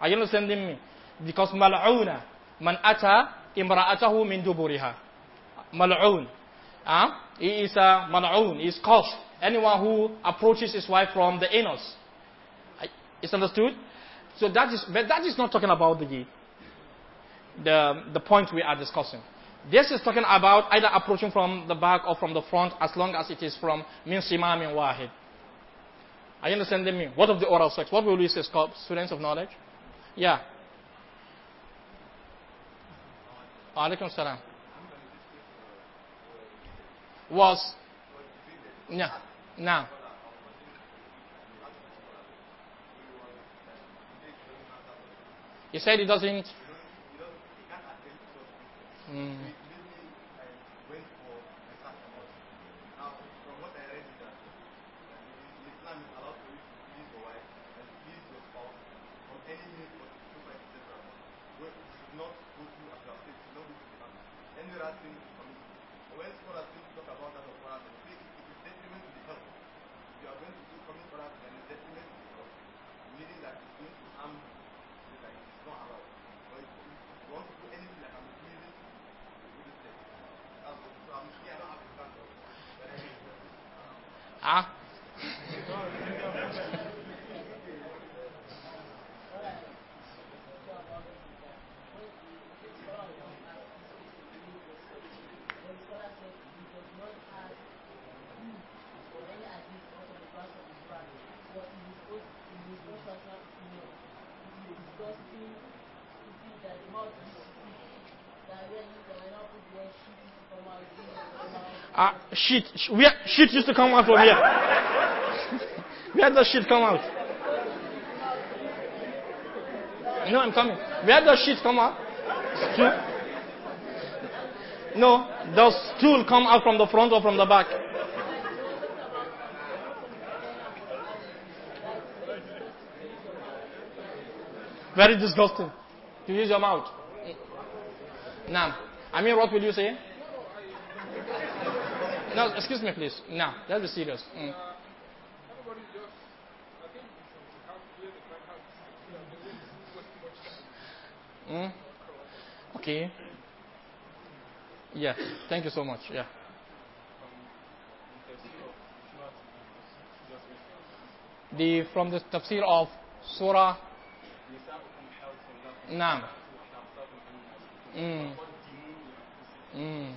Are you understanding me? Because mal'una, man ata imra'atahu min duburiha. Mal'un. Uh, he is a mal'un, he is cursed. Anyone who approaches his wife from the anus. Is understood? So that is, but that is not talking about the, the, the point we are discussing. This is talking about either approaching from the back or from the front as long as it is from min simamin wahid. Are you understanding me? What of the oral sex? What will we say, students of knowledge? Yeah. Alaikum salam. Was. Yeah. Now. He said he doesn't. Mm. Ah. Ah, shit. Where shit used to come out from here? Where does shit come out? No, I'm coming. Where does shit come out? Stool? No, does stool come out from the front or from the back? Very disgusting. To use your mouth. Now, I mean, what will you say? No, excuse me, please. No, let's be serious. Mm. Mm. Okay. Yeah. Thank you so much. Yeah. The from the tafsir of Surah. Naam. Mm. Mm.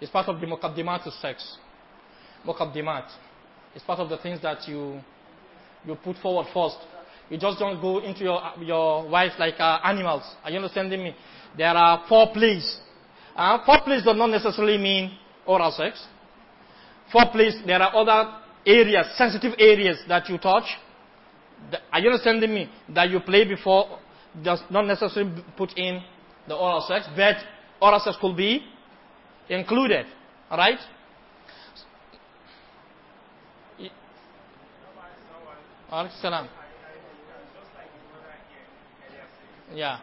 It's part of the muqaddimat of sex. Muqaddimat. It's part of the things that you you put forward first. You just don't go into your your wife like uh, animals. Are you understanding me? There are foreplays. Uh, foreplays does not necessarily mean oral sex. Foreplays, there are other areas, sensitive areas that you touch. are you understanding me? That you play before does not necessarily put in the oral sex, but oral sex could be included. Right? Salam. Yeah.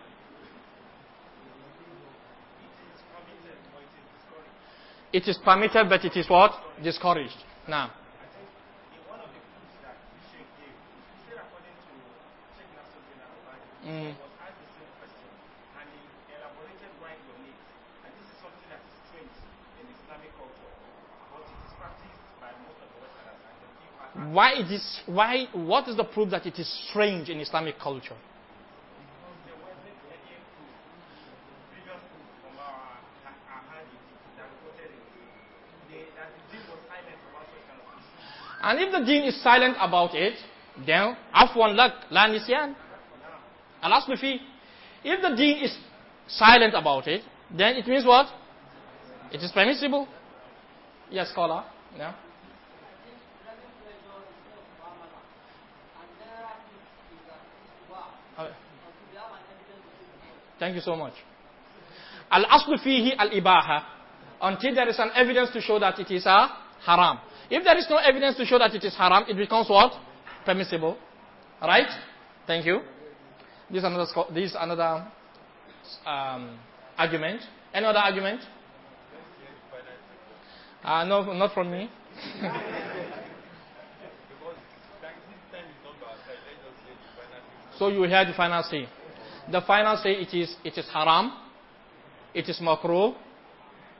It is permitted, but it is what? Discouraged. Now. Mm. Why it is why what is the proof that it is strange in Islamic culture? And if the deen is silent about it, then afwan lak la nisyan. Al fi. If the deen is silent about it, then it means what? It is permissible. Yes, scholar. Yeah. Thank you so much. Al-aslu fihi al-ibaha. Until there is an evidence to show that it is a haram. If there is no evidence to show that it is haram, it becomes what? Permissible. Right? Thank you. This is another, this is another um, argument. Any other argument? Uh, no, not from me. so you hear the final say. The final say it is, it is haram, it is makruh,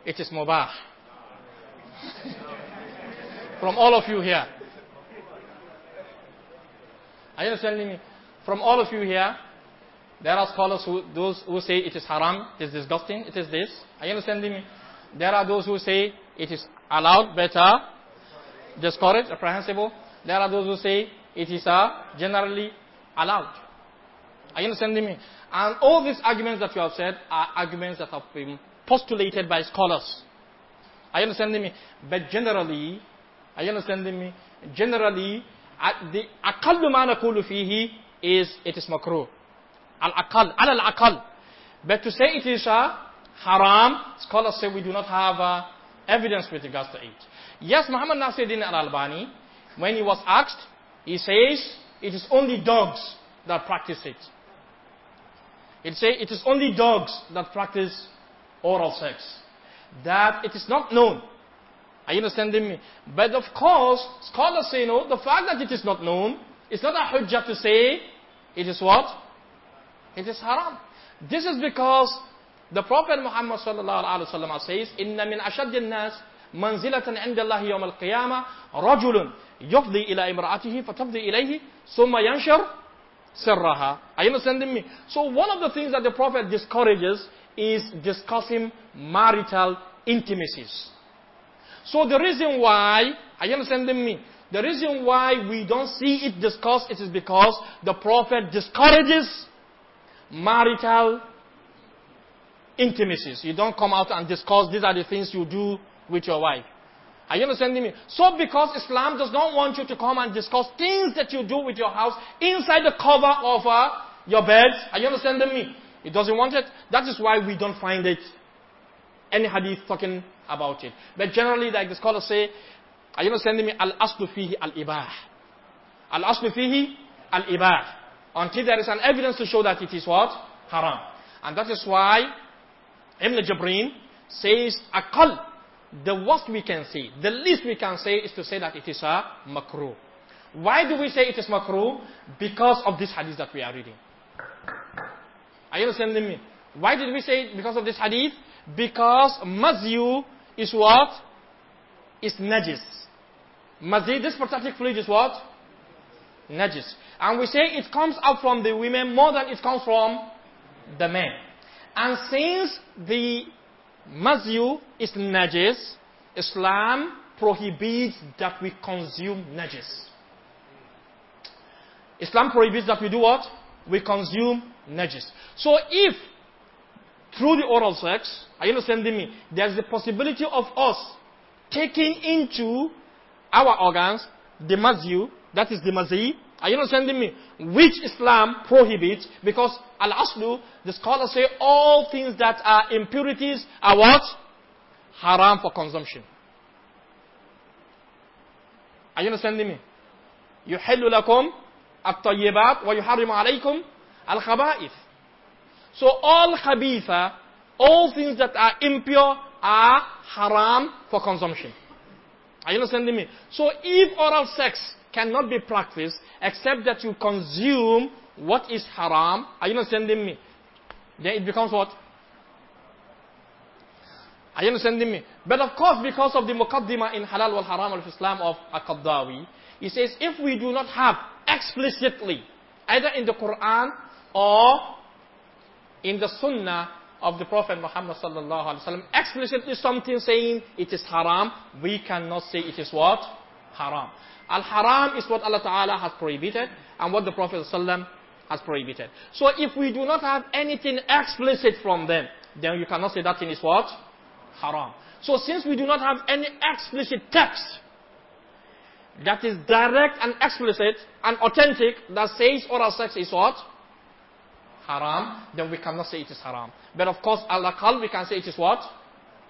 it is mubah. From all of you here. Are you understanding me? From all of you here, there are scholars who, those who say it is haram, it is disgusting, it is this. Are you understanding me? There are those who say it is allowed, better, discouraged, reprehensible. There are those who say it is uh, generally allowed. Are you understanding me? And all these arguments that you have said are arguments that have been postulated by scholars. Are you understanding me? But generally, are you understanding me? Generally, the أقل ما نقول فيه is it is makruh. Al-aqal, al-aqal. But to say it is a haram, scholars say we do not have uh, evidence with regards to it. Yes, Muhammad Nasiruddin al-Albani, when he was asked, he says it is only dogs that practice it. It say it is only dogs that practice oral sex. That it is not known. Are you understanding me? But of course, scholars say no. The fact that it is not known, it's not a hujjah to say it is what? It is haram. This is because the Prophet Muhammad sallallahu says, "Inna min ashad nas manzilatan Allah yawm al-qiyamah rajulun yufdi ila imra'atihi fatafdi ilayhi thumma yanshur sirraha." Are you understanding me? So one of the things that the Prophet discourages is discussing marital intimacies. So the reason why, are you understanding me? The reason why we don't see it discussed it is because the Prophet discourages marital intimacies. You don't come out and discuss these are the things you do with your wife. Are you understanding me? So because Islam does not want you to come and discuss things that you do with your house inside the cover of uh, your bed. Are you understanding me? It doesn't want it. That is why we don't find it. Any hadith talking about it. But generally, like the scholars say, are you understanding me? Al-aslu fihi al-ibah. Al-aslu fihi al-ibah. Until there is an evidence to show that it is what? Haram. And that is why Ibn Jabrin says, akal. The worst we can say, the least we can say is to say that it is a makruh. Why do we say it is makruh? Because of this hadith that we are reading. Are you understanding me? Why did we say it because of this hadith? Because mazyu is what? Is najis. Mazid, this prostatic fluid is what? Najis. And we say it comes out from the women more than it comes from the men. And since the mazyu is najis, Islam prohibits that we consume najis. Islam prohibits that we do what? We consume najis. So if through the oral sex, are you understanding me? There's the possibility of us taking into our organs the mazyu, that is the mazi, are you understanding me? Which Islam prohibits because al-aslu, the scholars say all things that are impurities are what? Haram for consumption. Are you understanding me? يحل لكم الطيبات ويحرم عليكم الخبائث So all khabitha, all things that are impure are haram for consumption. Are you understanding me? So if oral sex cannot be practiced except that you consume what is haram, are you understanding me? Then it becomes what? Are you understanding me? But of course, because of the muqaddimah in halal wal haram of Islam of Al-Qaradawi, he says if we do not have explicitly, either in the Quran or in the Sunnah of the Prophet Muhammad sallallahu alaihi wasallam, explicitly something saying it is haram, we cannot say it is what? Haram. Al-haram is what Allah Ta'ala has prohibited and what the Prophet sallallahu has prohibited. So if we do not have anything explicit from them, then you cannot say that thing is what? haram. So since we do not have any explicit text that is direct and explicit and authentic that says oral sex is what? Haram, then we cannot say it is haram. But of course, al we can say it is what?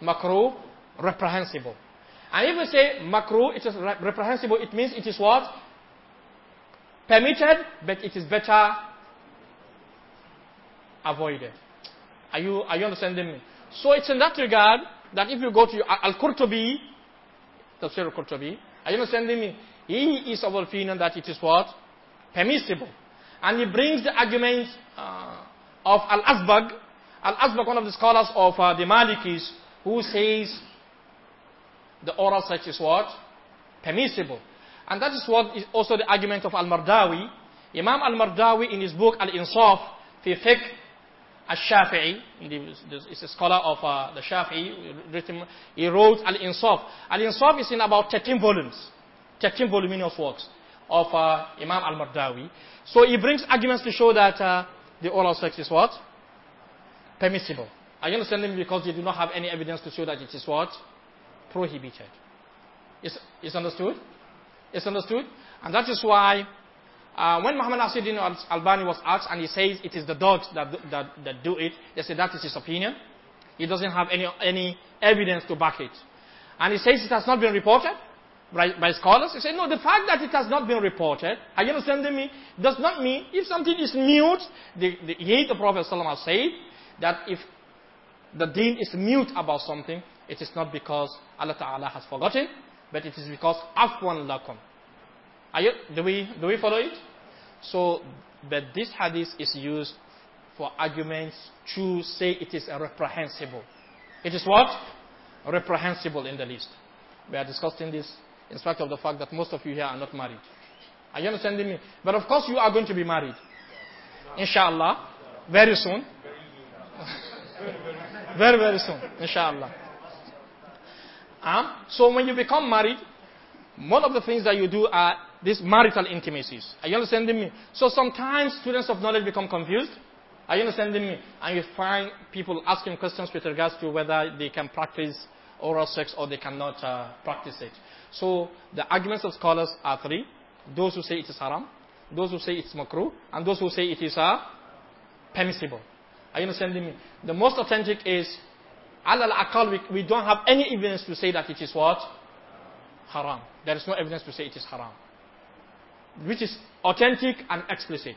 Makruh, reprehensible. And if we say makruh, it is reprehensible, it means it is what? Permitted, but it is better avoided. Are you, are you understanding me? So it's in that regard that if you go to Al-Qurtubi, Tafsir Al-Qurtubi, are you understanding me? He is of opinion that it is what? Permissible. And he brings the argument uh, of Al-Asbagh. Al-Asbagh, one of the scholars of uh, the Malikis, who says the oral sex is what? Permissible. And that is what is also the argument of Al-Mardawi. Imam Al-Mardawi in his book Al-Insaf, fi fiqh Al-Shafi'i, is a scholar of uh, the Shafi'i, written, he wrote Al-Insaf. Al-Insaf is in about 13 volumes, 13 voluminous works of uh, Imam Al-Mardawi. So he brings arguments to show that uh, the oral sex is what? Permissible. Are you understanding? Because they do not have any evidence to show that it is what? Prohibited. Is, understood? Is understood? And that is why uh, when Muhammad Nasiruddin Albani was asked and he says it is the dogs that, that, that do it, they said that is his opinion. He doesn't have any, any evidence to back it. And he says it has not been reported by, by scholars. He said, no, the fact that it has not been reported, are you understanding me, does not mean if something is mute, the, the, he, the Prophet said that if the deen is mute about something, it is not because Allah Ta'ala has forgotten, but it is because afwan lakum. Are you, do we, do we follow it? So, but this hadith is used for arguments to say it is reprehensible. It is what? Reprehensible in the list. We are discussing this in spite of the fact that most of you here are not married. Are you understanding me? But of course you are going to be married. Inshallah. Very soon. very, very soon. Inshallah. So when you become married, one of the things that you do are these marital intimacies. Are you understanding me? So sometimes students of knowledge become confused. Are you understanding me? And you find people asking questions with regards to whether they can practice oral sex or they cannot uh, practice it. So the arguments of scholars are three. Those who say it is haram, those who say it's makruh, and those who say it is uh, permissible. Are you understanding me? The most authentic is, al akal we, we don't have any evidence to say that it is what? Haram. There is no evidence to say it is haram which is authentic and explicit.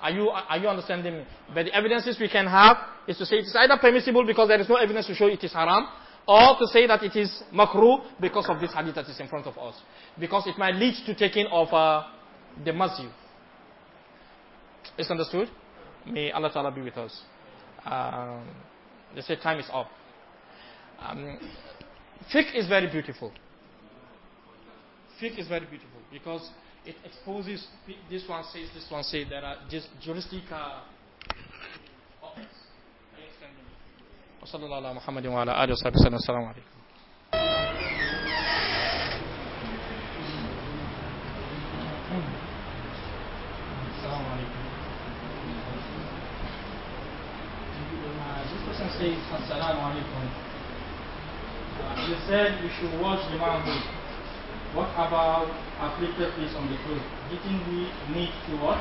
Are you, are you understanding me? But the evidences we can have is to say it is either permissible because there is no evidence to show it is haram, or to say that it is makruh because of this hadith that is in front of us. Because it might lead to taking of uh, the masjid. Is understood? May Allah Ta'ala be with us. Um, they say time is up. Um, fiqh is very beautiful. Fiqh is very beautiful because it exposes this one says this one says there are just juristic uh, وصلى الله على محمد وعلى آله وصحبه وسلم السلام عليكم says Assalamu alaikum. Uh, you said we should watch the Mahmoud. What about a afflicted place on the clothes? Didn't we need to watch?